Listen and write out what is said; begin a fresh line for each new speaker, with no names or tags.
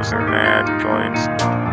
user mad points.